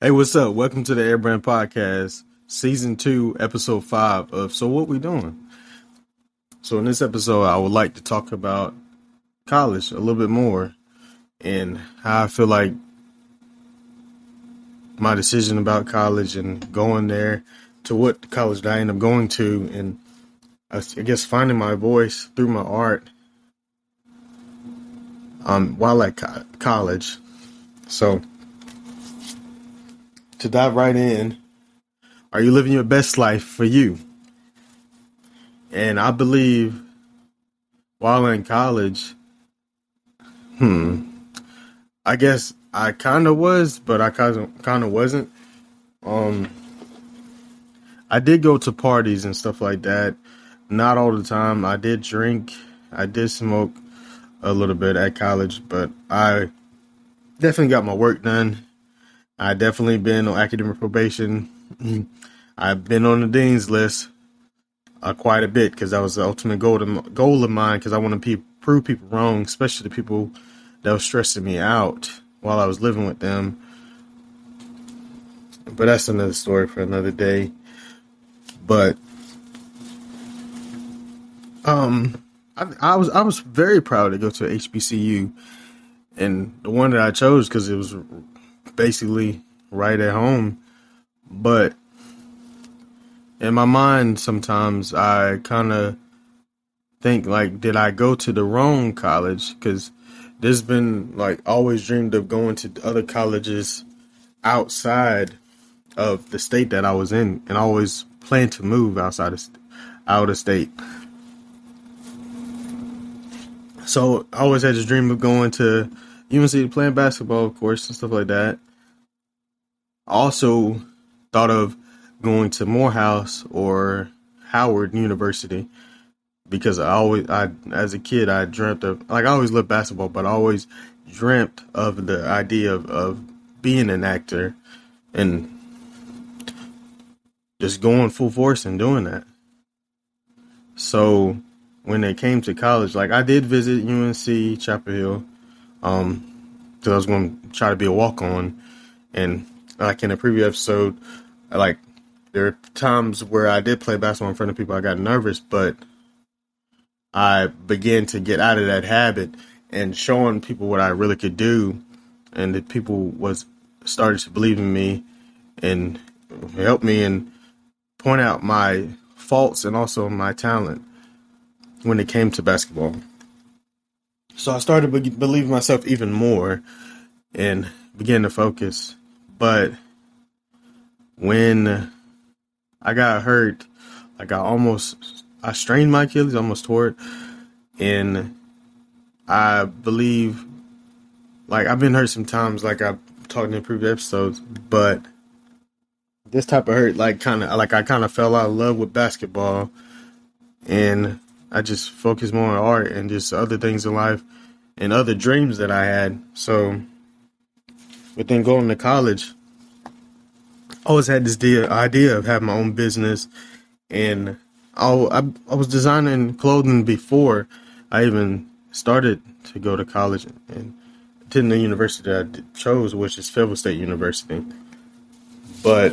Hey, what's up? Welcome to the Airbrand Podcast, Season 2, Episode 5 of So What We Doing? So in this episode, I would like to talk about college a little bit more and how I feel like my decision about college and going there to what college I end up going to and I guess finding my voice through my art um, while at co- college. So to dive right in, are you living your best life for you? And I believe while in college, hmm, I guess I kind of was, but I kind of wasn't. Um, I did go to parties and stuff like that. Not all the time. I did drink. I did smoke a little bit at college, but I definitely got my work done I definitely been on academic probation. I've been on the dean's list uh, quite a bit because that was the ultimate goal, to, goal of mine because I want to pe- prove people wrong, especially the people that were stressing me out while I was living with them. But that's another story for another day. But um, I, I was I was very proud to go to HBCU, and the one that I chose because it was basically right at home. But in my mind, sometimes I kind of think like, did I go to the wrong college? Because there's been like always dreamed of going to other colleges outside of the state that I was in, and always planned to move outside of out of state. So I always had this dream of going to UNC to playing basketball, of course, and stuff like that. Also thought of going to Morehouse or Howard University because I always, I as a kid, I dreamt of like I always loved basketball, but I always dreamt of the idea of, of being an actor and just going full force and doing that. So when it came to college, like I did visit UNC Chapel Hill, um, because I was going to try to be a walk on, and like in a previous episode, like there are times where I did play basketball in front of people, I got nervous, but I began to get out of that habit and showing people what I really could do, and that people was started to believe in me and help me and point out my faults and also my talent when it came to basketball. So I started be- believing myself even more and began to focus but when I got hurt, like I almost I strained my Achilles, almost tore it, and I believe like I've been hurt sometimes, like I've talked in previous episodes, but this type of hurt, like kind of like I kind of fell out of love with basketball, and I just focused more on art and just other things in life and other dreams that I had. So but then going to college, I always had this idea of having my own business, and I, I, was designing clothing before I even started to go to college and attend the university that I chose, which is Fayetteville State University. But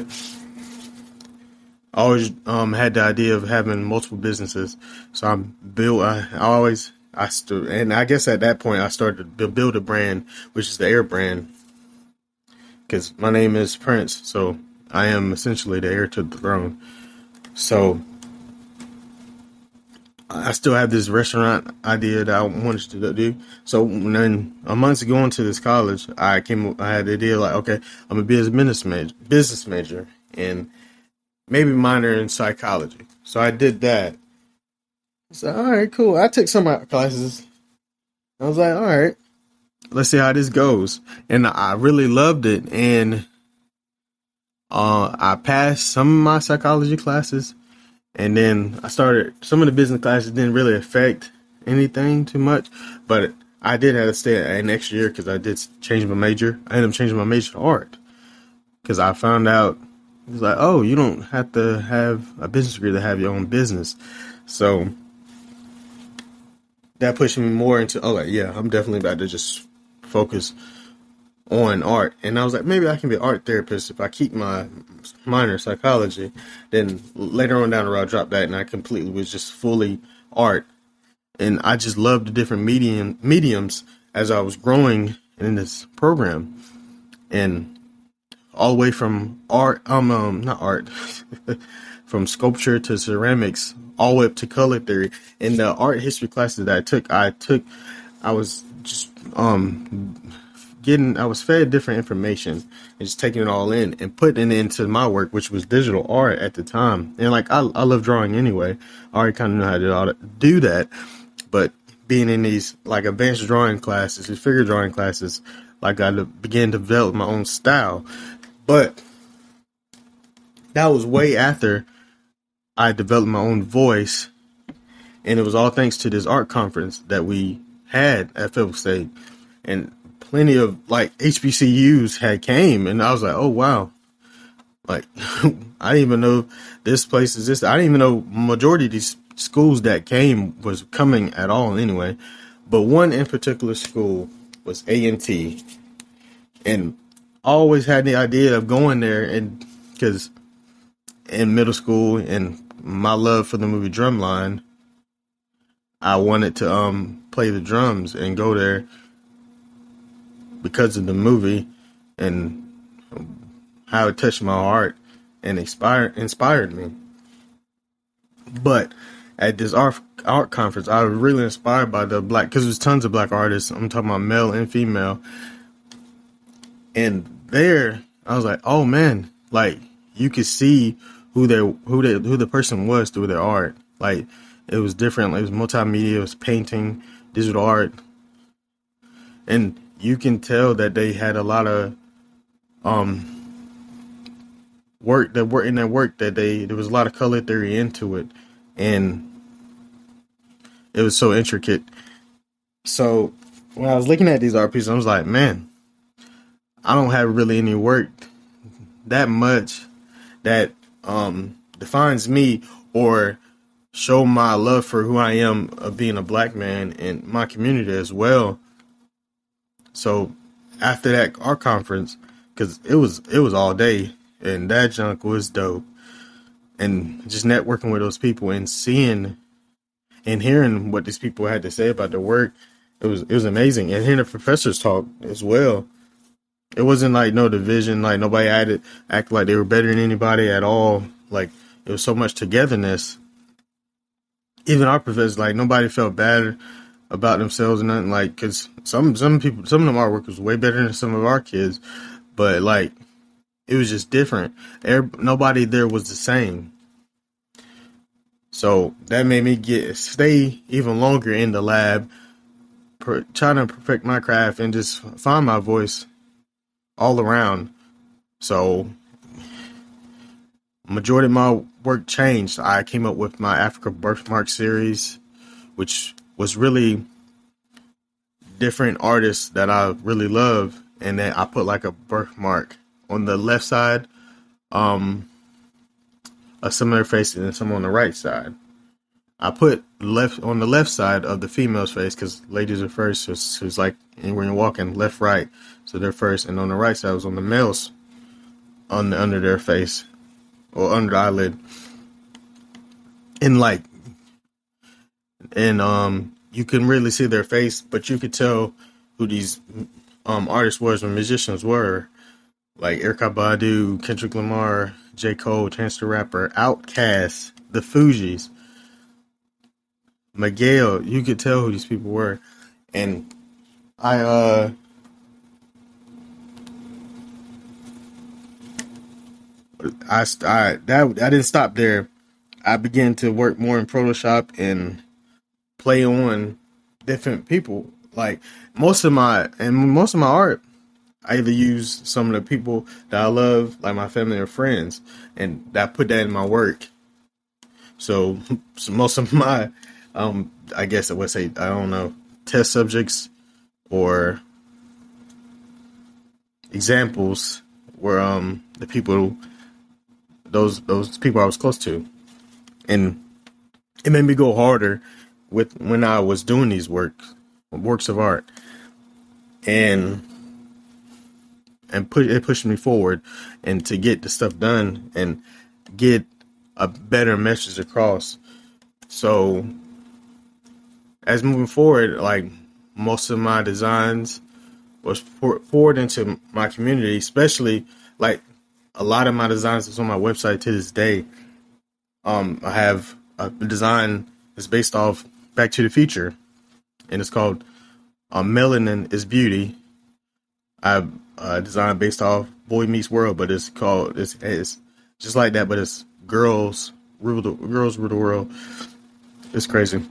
I always um, had the idea of having multiple businesses, so I built. I, I always I stood, and I guess at that point I started to build a brand, which is the Air brand, because my name is Prince, so I am essentially the heir to the throne. So I still have this restaurant idea that I wanted to do. So then a month ago into this college, I came, I had the idea like, okay, I'm a business major, business major, and maybe minor in psychology. So I did that. So all right, cool. I took some classes. I was like, all right, let's see how this goes. And I really loved it. And uh, I passed some of my psychology classes. And then I started, some of the business classes didn't really affect anything too much. But I did have to stay an extra year because I did change my major. I ended up changing my major to art because I found out it was like, oh, you don't have to have a business degree to have your own business. So that pushed me more into, oh, like, yeah, I'm definitely about to just focus on art, and I was like, maybe I can be an art therapist if I keep my minor psychology. Then later on down the road, I dropped that, and I completely was just fully art, and I just loved the different medium mediums as I was growing in this program, and all the way from art, um, um not art, from sculpture to ceramics, all the way up to color theory. In the art history classes that I took, I took, I was just um getting I was fed different information and just taking it all in and putting it into my work, which was digital art at the time. And like I, I love drawing anyway. I already kind of know how to do that, but being in these like advanced drawing classes, these figure drawing classes, like I began to develop my own style. But that was way after I developed my own voice, and it was all thanks to this art conference that we had at Phillips State. And plenty of like HBCUs had came, and I was like, oh wow, like I didn't even know this place exists. I didn't even know majority of these schools that came was coming at all anyway. But one in particular school was A and T, and always had the idea of going there, and because in middle school and my love for the movie Drumline, I wanted to um play the drums and go there because of the movie and how it touched my heart and inspired inspired me. But at this art art conference, I was really inspired by the black because there's tons of black artists. I'm talking about male and female, and there I was like, oh man, like you could see who they who they who the person was through their art. Like it was different. It was multimedia. It was painting, digital art, and you can tell that they had a lot of um work that were in that work that they there was a lot of color theory into it and it was so intricate so when i was looking at these art pieces i was like man i don't have really any work that much that um defines me or show my love for who i am of being a black man in my community as well so after that art conference, because it was it was all day, and that junk was dope, and just networking with those people and seeing and hearing what these people had to say about their work, it was it was amazing. And hearing the professors talk as well. It wasn't like no division, like nobody to act like they were better than anybody at all. Like it was so much togetherness. Even our professors, like nobody felt bad about themselves and nothing like because some some people some of them artwork was way better than some of our kids but like it was just different. Nobody there was the same. So that made me get stay even longer in the lab per, trying to perfect my craft and just find my voice all around. So majority of my work changed i came up with my africa birthmark series which was really different artists that I really love, and then I put like a birthmark on the left side, um, a similar face, and then some on the right side. I put left on the left side of the female's face because ladies are first. So it's, it's like when you're walking left, right, so they're first, and on the right side was on the males, on the, under their face or under eyelid, and like and um, you couldn't really see their face, but you could tell who these um, artists were, or musicians were, like Erykah Badu, Kendrick Lamar, J. Cole, Chance the Rapper, Outkast, the Fugees, Miguel. You could tell who these people were, and I uh. I, I that I didn't stop there. I began to work more in Photoshop and play on different people. Like most of my and most of my art, I either use some of the people that I love, like my family or friends, and I put that in my work. So, so most of my, um, I guess I would say I don't know test subjects or examples were um the people those those people I was close to, and it made me go harder with when I was doing these works works of art, and and put it pushed me forward and to get the stuff done and get a better message across. So as moving forward, like most of my designs was poured into my community, especially like a lot of my designs is on my website to this day. Um, I have a design that's based off Back to the Future, and it's called uh, "Melanin is Beauty." I have a design based off Boy Meets World, but it's called it's, it's just like that, but it's girls rule the girls rule the world. It's crazy.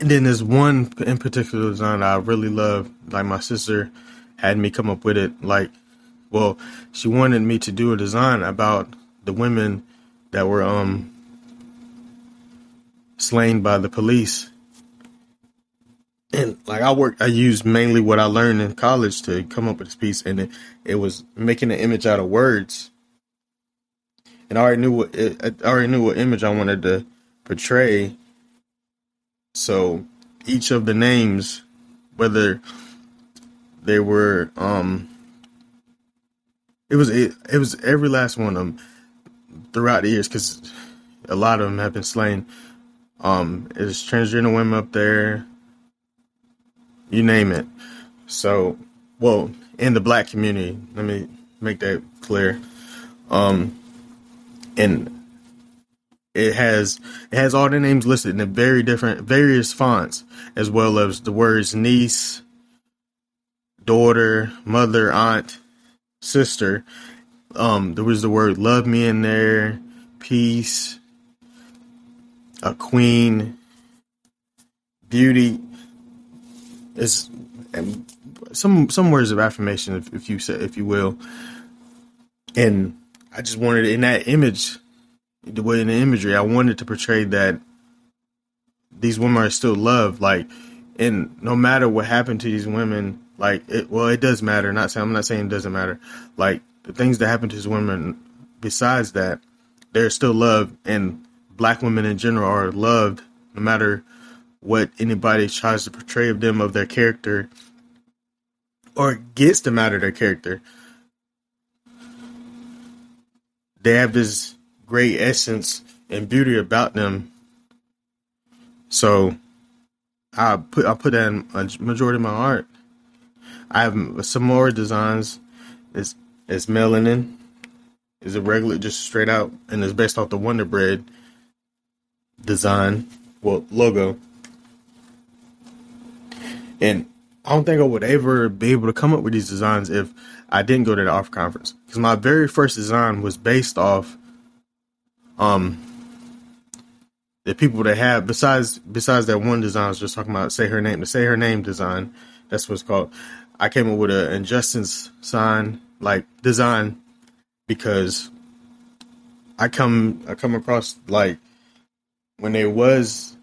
And then there's one in particular design I really love. Like my sister had me come up with it. Like, well, she wanted me to do a design about the women that were um slain by the police. And like I worked, I used mainly what I learned in college to come up with this piece, and it, it was making an image out of words. And I already knew what it, I already knew what image I wanted to portray so each of the names, whether they were, um, it was it, it was every last one of them throughout the years because a lot of them have been slain. Um, it's transgender women up there, you name it. So, well, in the black community, let me make that clear. Um, and it has it has all the names listed in a very different various fonts, as well as the words niece, daughter, mother, aunt, sister. Um, there was the word love me in there, peace, a queen, beauty. Is some some words of affirmation, if, if you say, if you will. And I just wanted in that image the way in the imagery, I wanted to portray that these women are still loved. Like, and no matter what happened to these women, like, it, well, it does matter. Not saying I'm not saying it doesn't matter. Like the things that happen to these women, besides that, they're still loved, and black women in general are loved, no matter what anybody tries to portray of them of their character or gets them out of their character. They have this great essence and beauty about them. So I put I put that in a majority of my art. I have some more designs. It's it's melanin. Is a regular just straight out and it's based off the Wonder Bread design, well logo. And I don't think I would ever be able to come up with these designs if I didn't go to the off conference. Because my very first design was based off um the people that have besides besides that one design I was just talking about say her name the say her name design that's what's called I came up with an injustice sign like design because I come I come across like when there was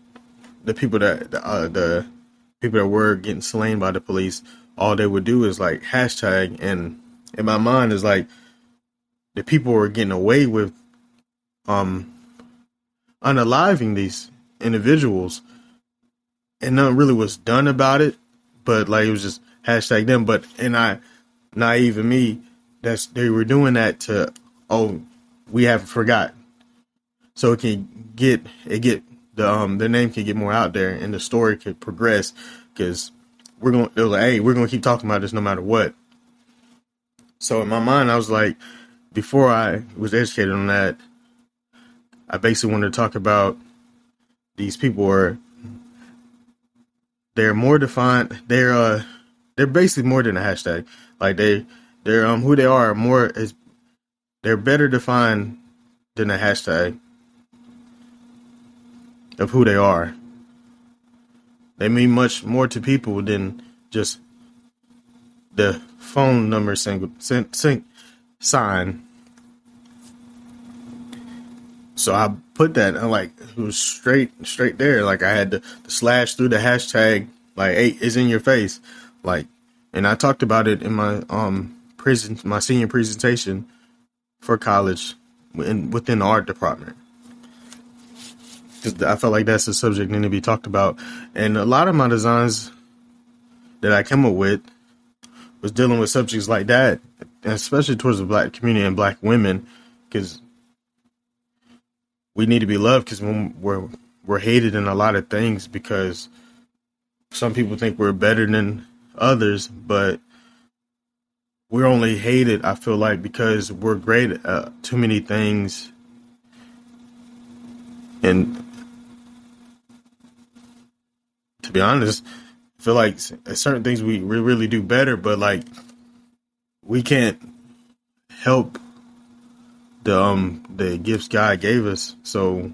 the people that uh, the people that were getting slain by the police all they would do is like hashtag and in my mind is like the people were getting away with um unaliving these individuals and nothing really was done about it but like it was just hashtag them but and i naive in me that's they were doing that to oh we haven't forgot so it can get it get the um the name can get more out there and the story could progress because we're it was like hey we're gonna keep talking about this no matter what so in my mind i was like before i was educated on that I basically wanted to talk about these people are they're more defined. They're uh they're basically more than a hashtag. Like they they're um who they are more is they're better defined than a hashtag of who they are. They mean much more to people than just the phone number single sign so I put that and like it was straight straight there. Like I had to, to slash through the hashtag like hey is in your face. Like and I talked about it in my um prison my senior presentation for college in, within the art department. Cause I felt like that's a subject need to be talked about. And a lot of my designs that I came up with was dealing with subjects like that, especially towards the black community and black women, because we need to be loved because we're we're hated in a lot of things because some people think we're better than others, but we're only hated. I feel like because we're great at too many things, and to be honest, I feel like certain things we, we really do better, but like we can't help the um the gifts God gave us. So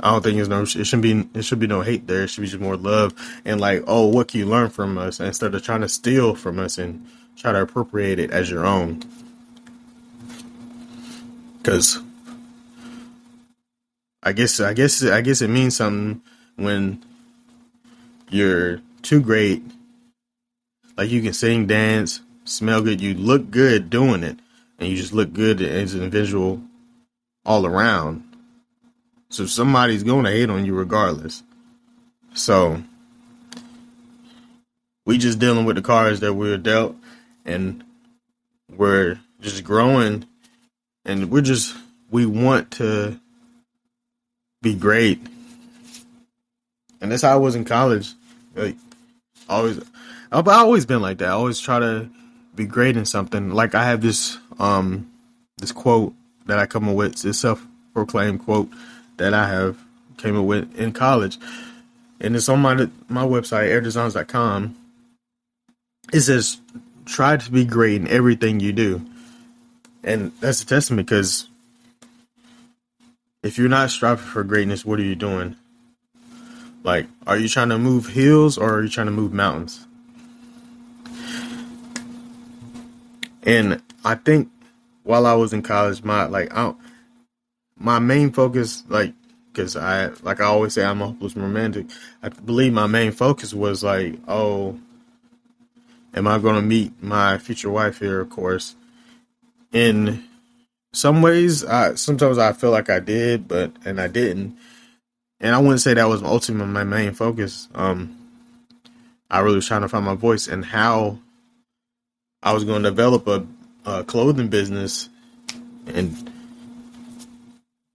I don't think there's no it shouldn't be it should be no hate there. It should be just more love and like, oh, what can you learn from us instead of trying to steal from us and try to appropriate it as your own. Cause I guess I guess I guess it means something when you're too great. Like you can sing, dance, smell good, you look good doing it, and you just look good as an individual all around. So somebody's going to hate on you regardless. So we just dealing with the cards that we are dealt, and we're just growing, and we're just we want to be great, and that's how I was in college. Like always, I've always been like that. I always try to be great in something. Like I have this um this quote that I come up with, this self proclaimed quote that I have came up with in college. And it's on my my website, airdesigns.com. It says try to be great in everything you do. And that's a testament because if you're not striving for greatness, what are you doing? Like, are you trying to move hills or are you trying to move mountains? And I think while I was in college, my like I, my main focus, like, because I like I always say I'm a hopeless romantic. I believe my main focus was like, oh, am I going to meet my future wife here? Of course. In some ways, I sometimes I feel like I did, but and I didn't and I wouldn't say that was ultimately my main focus. Um, I really was trying to find my voice and how I was going to develop a, a clothing business and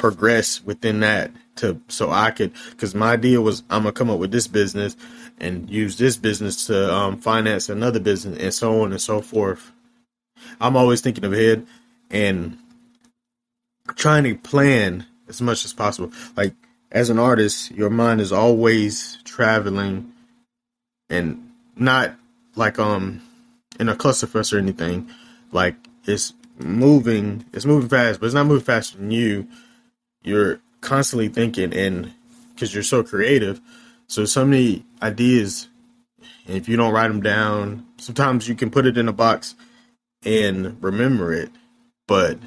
progress within that to so I could because my idea was I'm gonna come up with this business and use this business to um, finance another business and so on and so forth. I'm always thinking ahead and trying to plan as much as possible. Like as an artist, your mind is always traveling and not like um in a clusterfuss or anything. Like it's moving, it's moving fast, but it's not moving faster than you. You're constantly thinking, and because you're so creative, so so many ideas. If you don't write them down, sometimes you can put it in a box and remember it, but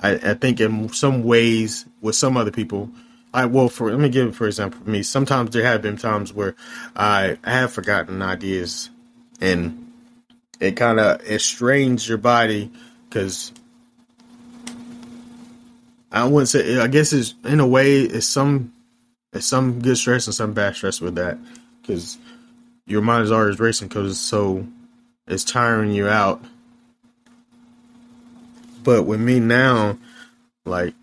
I, I think in some ways with some other people, I well for let me give for example for me. Sometimes there have been times where I, I have forgotten ideas, and it kind of strains your body because I wouldn't say I guess it's in a way it's some it's some good stress and some bad stress with that. Because your mind is always racing because it's so it's tiring you out. But with me now, like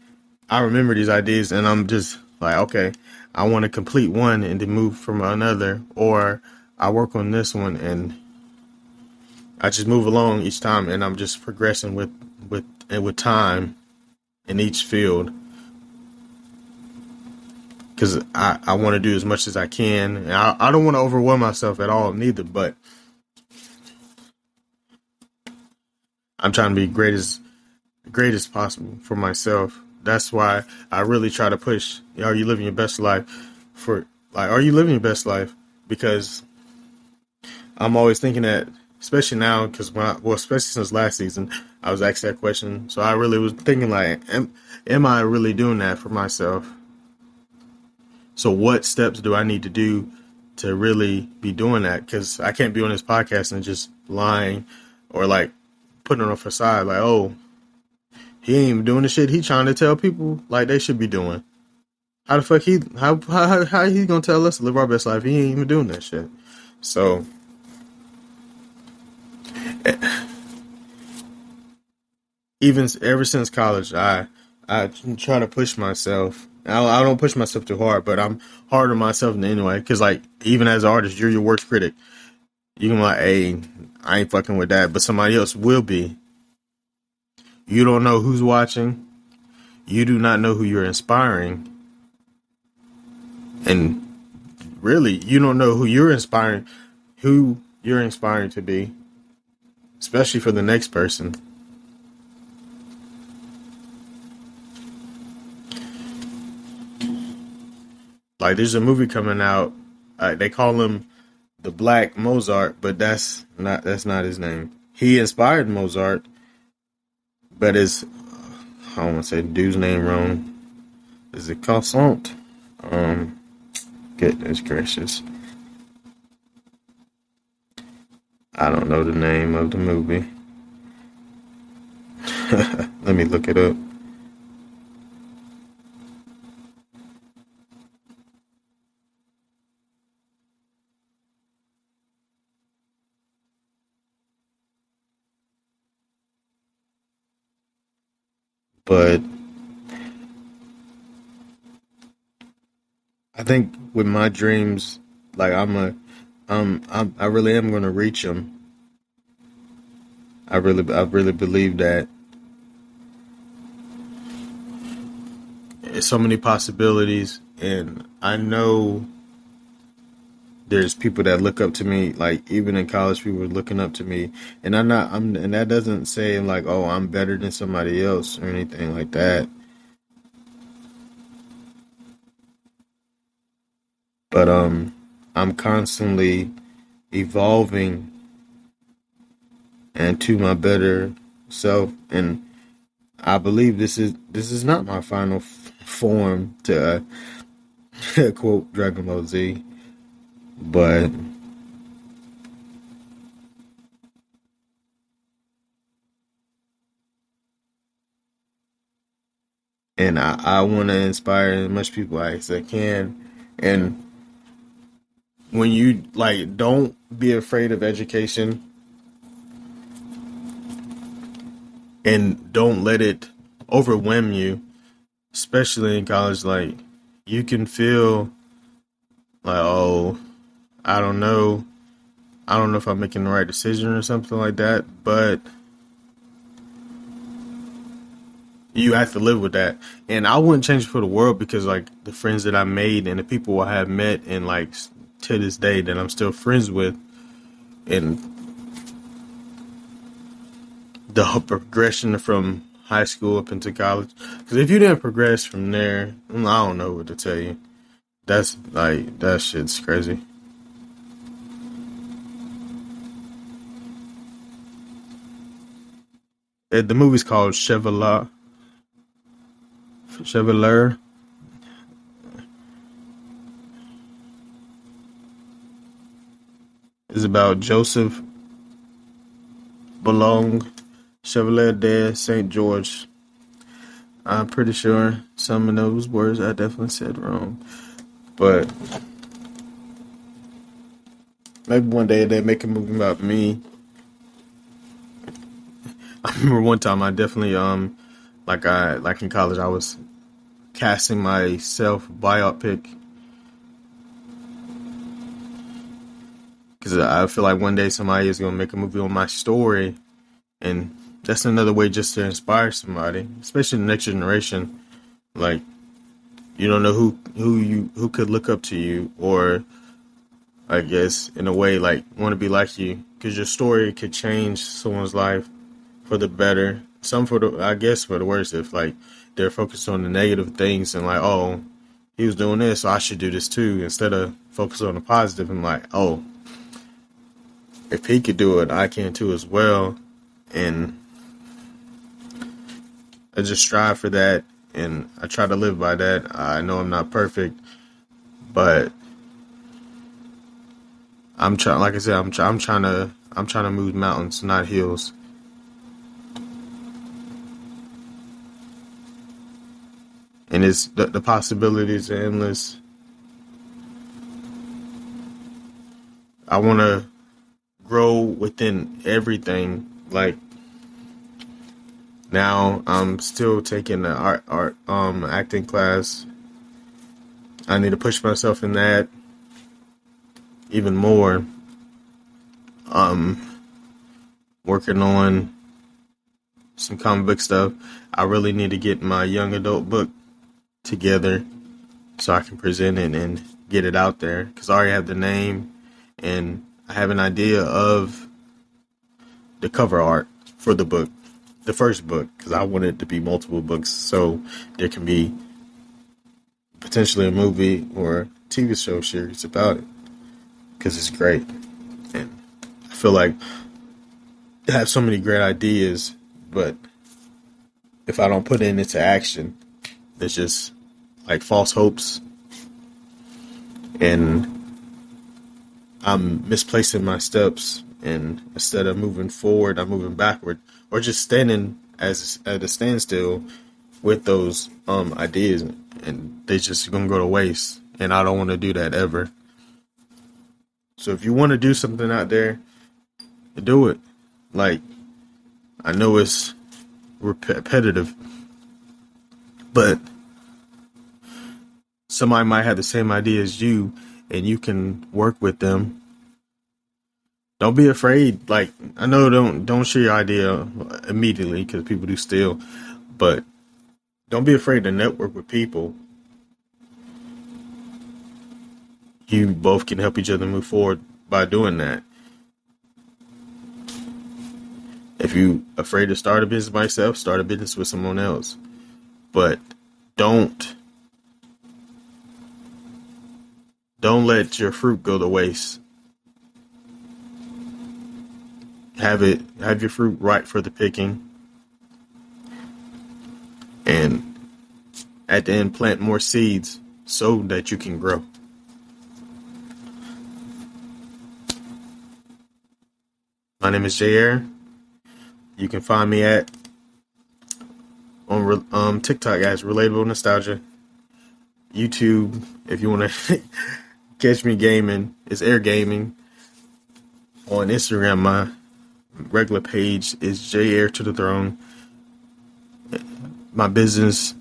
I remember these ideas and I'm just like, okay, I want to complete one and then move from another, or I work on this one and I just move along each time and I'm just progressing with with and with time in each field because I, I want to do as much as I can. And I, I don't want to overwhelm myself at all, neither. But I'm trying to be great as possible for myself. That's why I really try to push. Are you living your best life? For like, are you living your best life? Because I'm always thinking that, especially now, because when I, well, especially since last season, I was asked that question. So I really was thinking like, am, am I really doing that for myself? So what steps do I need to do to really be doing that? Because I can't be on this podcast and just lying or like putting on a facade like, oh, he ain't even doing the shit he trying to tell people like they should be doing. How the fuck he how how how he gonna tell us to live our best life? He ain't even doing that shit. So even ever since college, I I try to push myself. I, I don't push myself too hard, but I'm hard on myself anyway. Because like even as an artist, you're your worst critic. You can be like, hey, I ain't fucking with that, but somebody else will be. You don't know who's watching. You do not know who you're inspiring. And really, you don't know who you're inspiring, who you're inspiring to be, especially for the next person. Like, there's a movie coming out. Uh, they call him the Black Mozart, but that's not that's not his name. He inspired Mozart, but his I don't want to say the dude's name wrong. Is it Croissant? Um, goodness gracious. I don't know the name of the movie. Let me look it up. But I think with my dreams, like I'm a, um, I'm, I really am going to reach them. I really, I really believe that. There's so many possibilities, and I know there's people that look up to me like even in college people are looking up to me. And i'm not i'm and that doesn't say like oh i'm better than somebody else or anything like that. But um i'm constantly evolving and to my better self. And i believe this is this is not my final f- form to uh, quote dragon ball z but and I, I want to inspire as much people as I can. And when you like, don't be afraid of education, and don't let it overwhelm you, especially in college. Like, you can feel like, oh, I don't know. I don't know if I'm making the right decision or something like that, but you have to live with that. And I wouldn't change it for the world because like the friends that I made and the people I have met and like to this day that I'm still friends with and the progression from high school up into college. Because if you didn't progress from there, mm, I don't know what to tell you. That's like that shit's crazy. Uh, the movie's called Chevalier. Chevalier. It's about Joseph Boulogne, Chevalier de Saint George. I'm pretty sure some of those words I definitely said wrong, but maybe one day they make a movie about me I remember one time I definitely um like I like in college I was casting myself biopic because I feel like one day somebody is gonna make a movie on my story, and that's another way just to inspire somebody, especially the next generation. Like you don't know who who you who could look up to you or I guess in a way like want to be like you because your story could change someone's life for the better, some for the I guess for the worse. If like they're focused on the negative things and like, oh, he was doing this, so I should do this too, instead of focus on the positive and like, oh, if he could do it, I can too as well. And I just strive for that and I try to live by that. I know I'm not perfect, but I'm trying. Like I said, I'm I'm trying to I'm trying to move mountains, not hills. And it's the, the possibilities are endless. I want to grow within everything. Like now, I'm still taking the art art um acting class. I need to push myself in that even more. Um, working on some comic book stuff. I really need to get my young adult book together so I can present it and get it out there because I already have the name and I have an idea of the cover art for the book, the first book, because I want it to be multiple books so there can be potentially a movie or TV show series about it because it's great. And I feel like I have so many great ideas, but if I don't put it into action, it's just like false hopes. And I'm misplacing my steps. And instead of moving forward, I'm moving backward or just standing as at a standstill with those um, ideas. And they just to go to waste. And I don't want to do that ever. So if you want to do something out there, do it. Like, I know it's repetitive, but somebody might have the same idea as you and you can work with them. Don't be afraid. Like, I know don't, don't share your idea immediately because people do steal but don't be afraid to network with people you both can help each other move forward by doing that. If you afraid to start a business by yourself, start a business with someone else. But don't don't let your fruit go to waste. Have it have your fruit right for the picking. And at the end plant more seeds so that you can grow. My name is Jair. You can find me at on um, TikTok as Relatable Nostalgia. YouTube, if you want to catch me gaming, It's Air Gaming. On Instagram, my regular page is J Air to the Throne. My business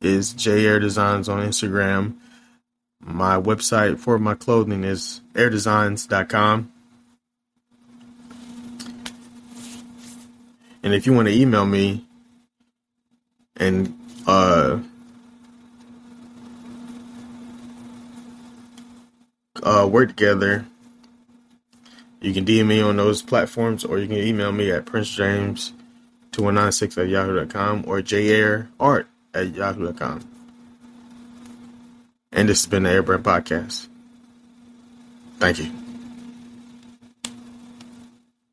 is J Air Designs on Instagram. My website for my clothing is airdesigns.com. And if you want to email me and uh, uh, work together, you can DM me on those platforms or you can email me at princejames2196 at yahoo.com or jairart at yahoo.com. And this has been the Airbrand Podcast. Thank you.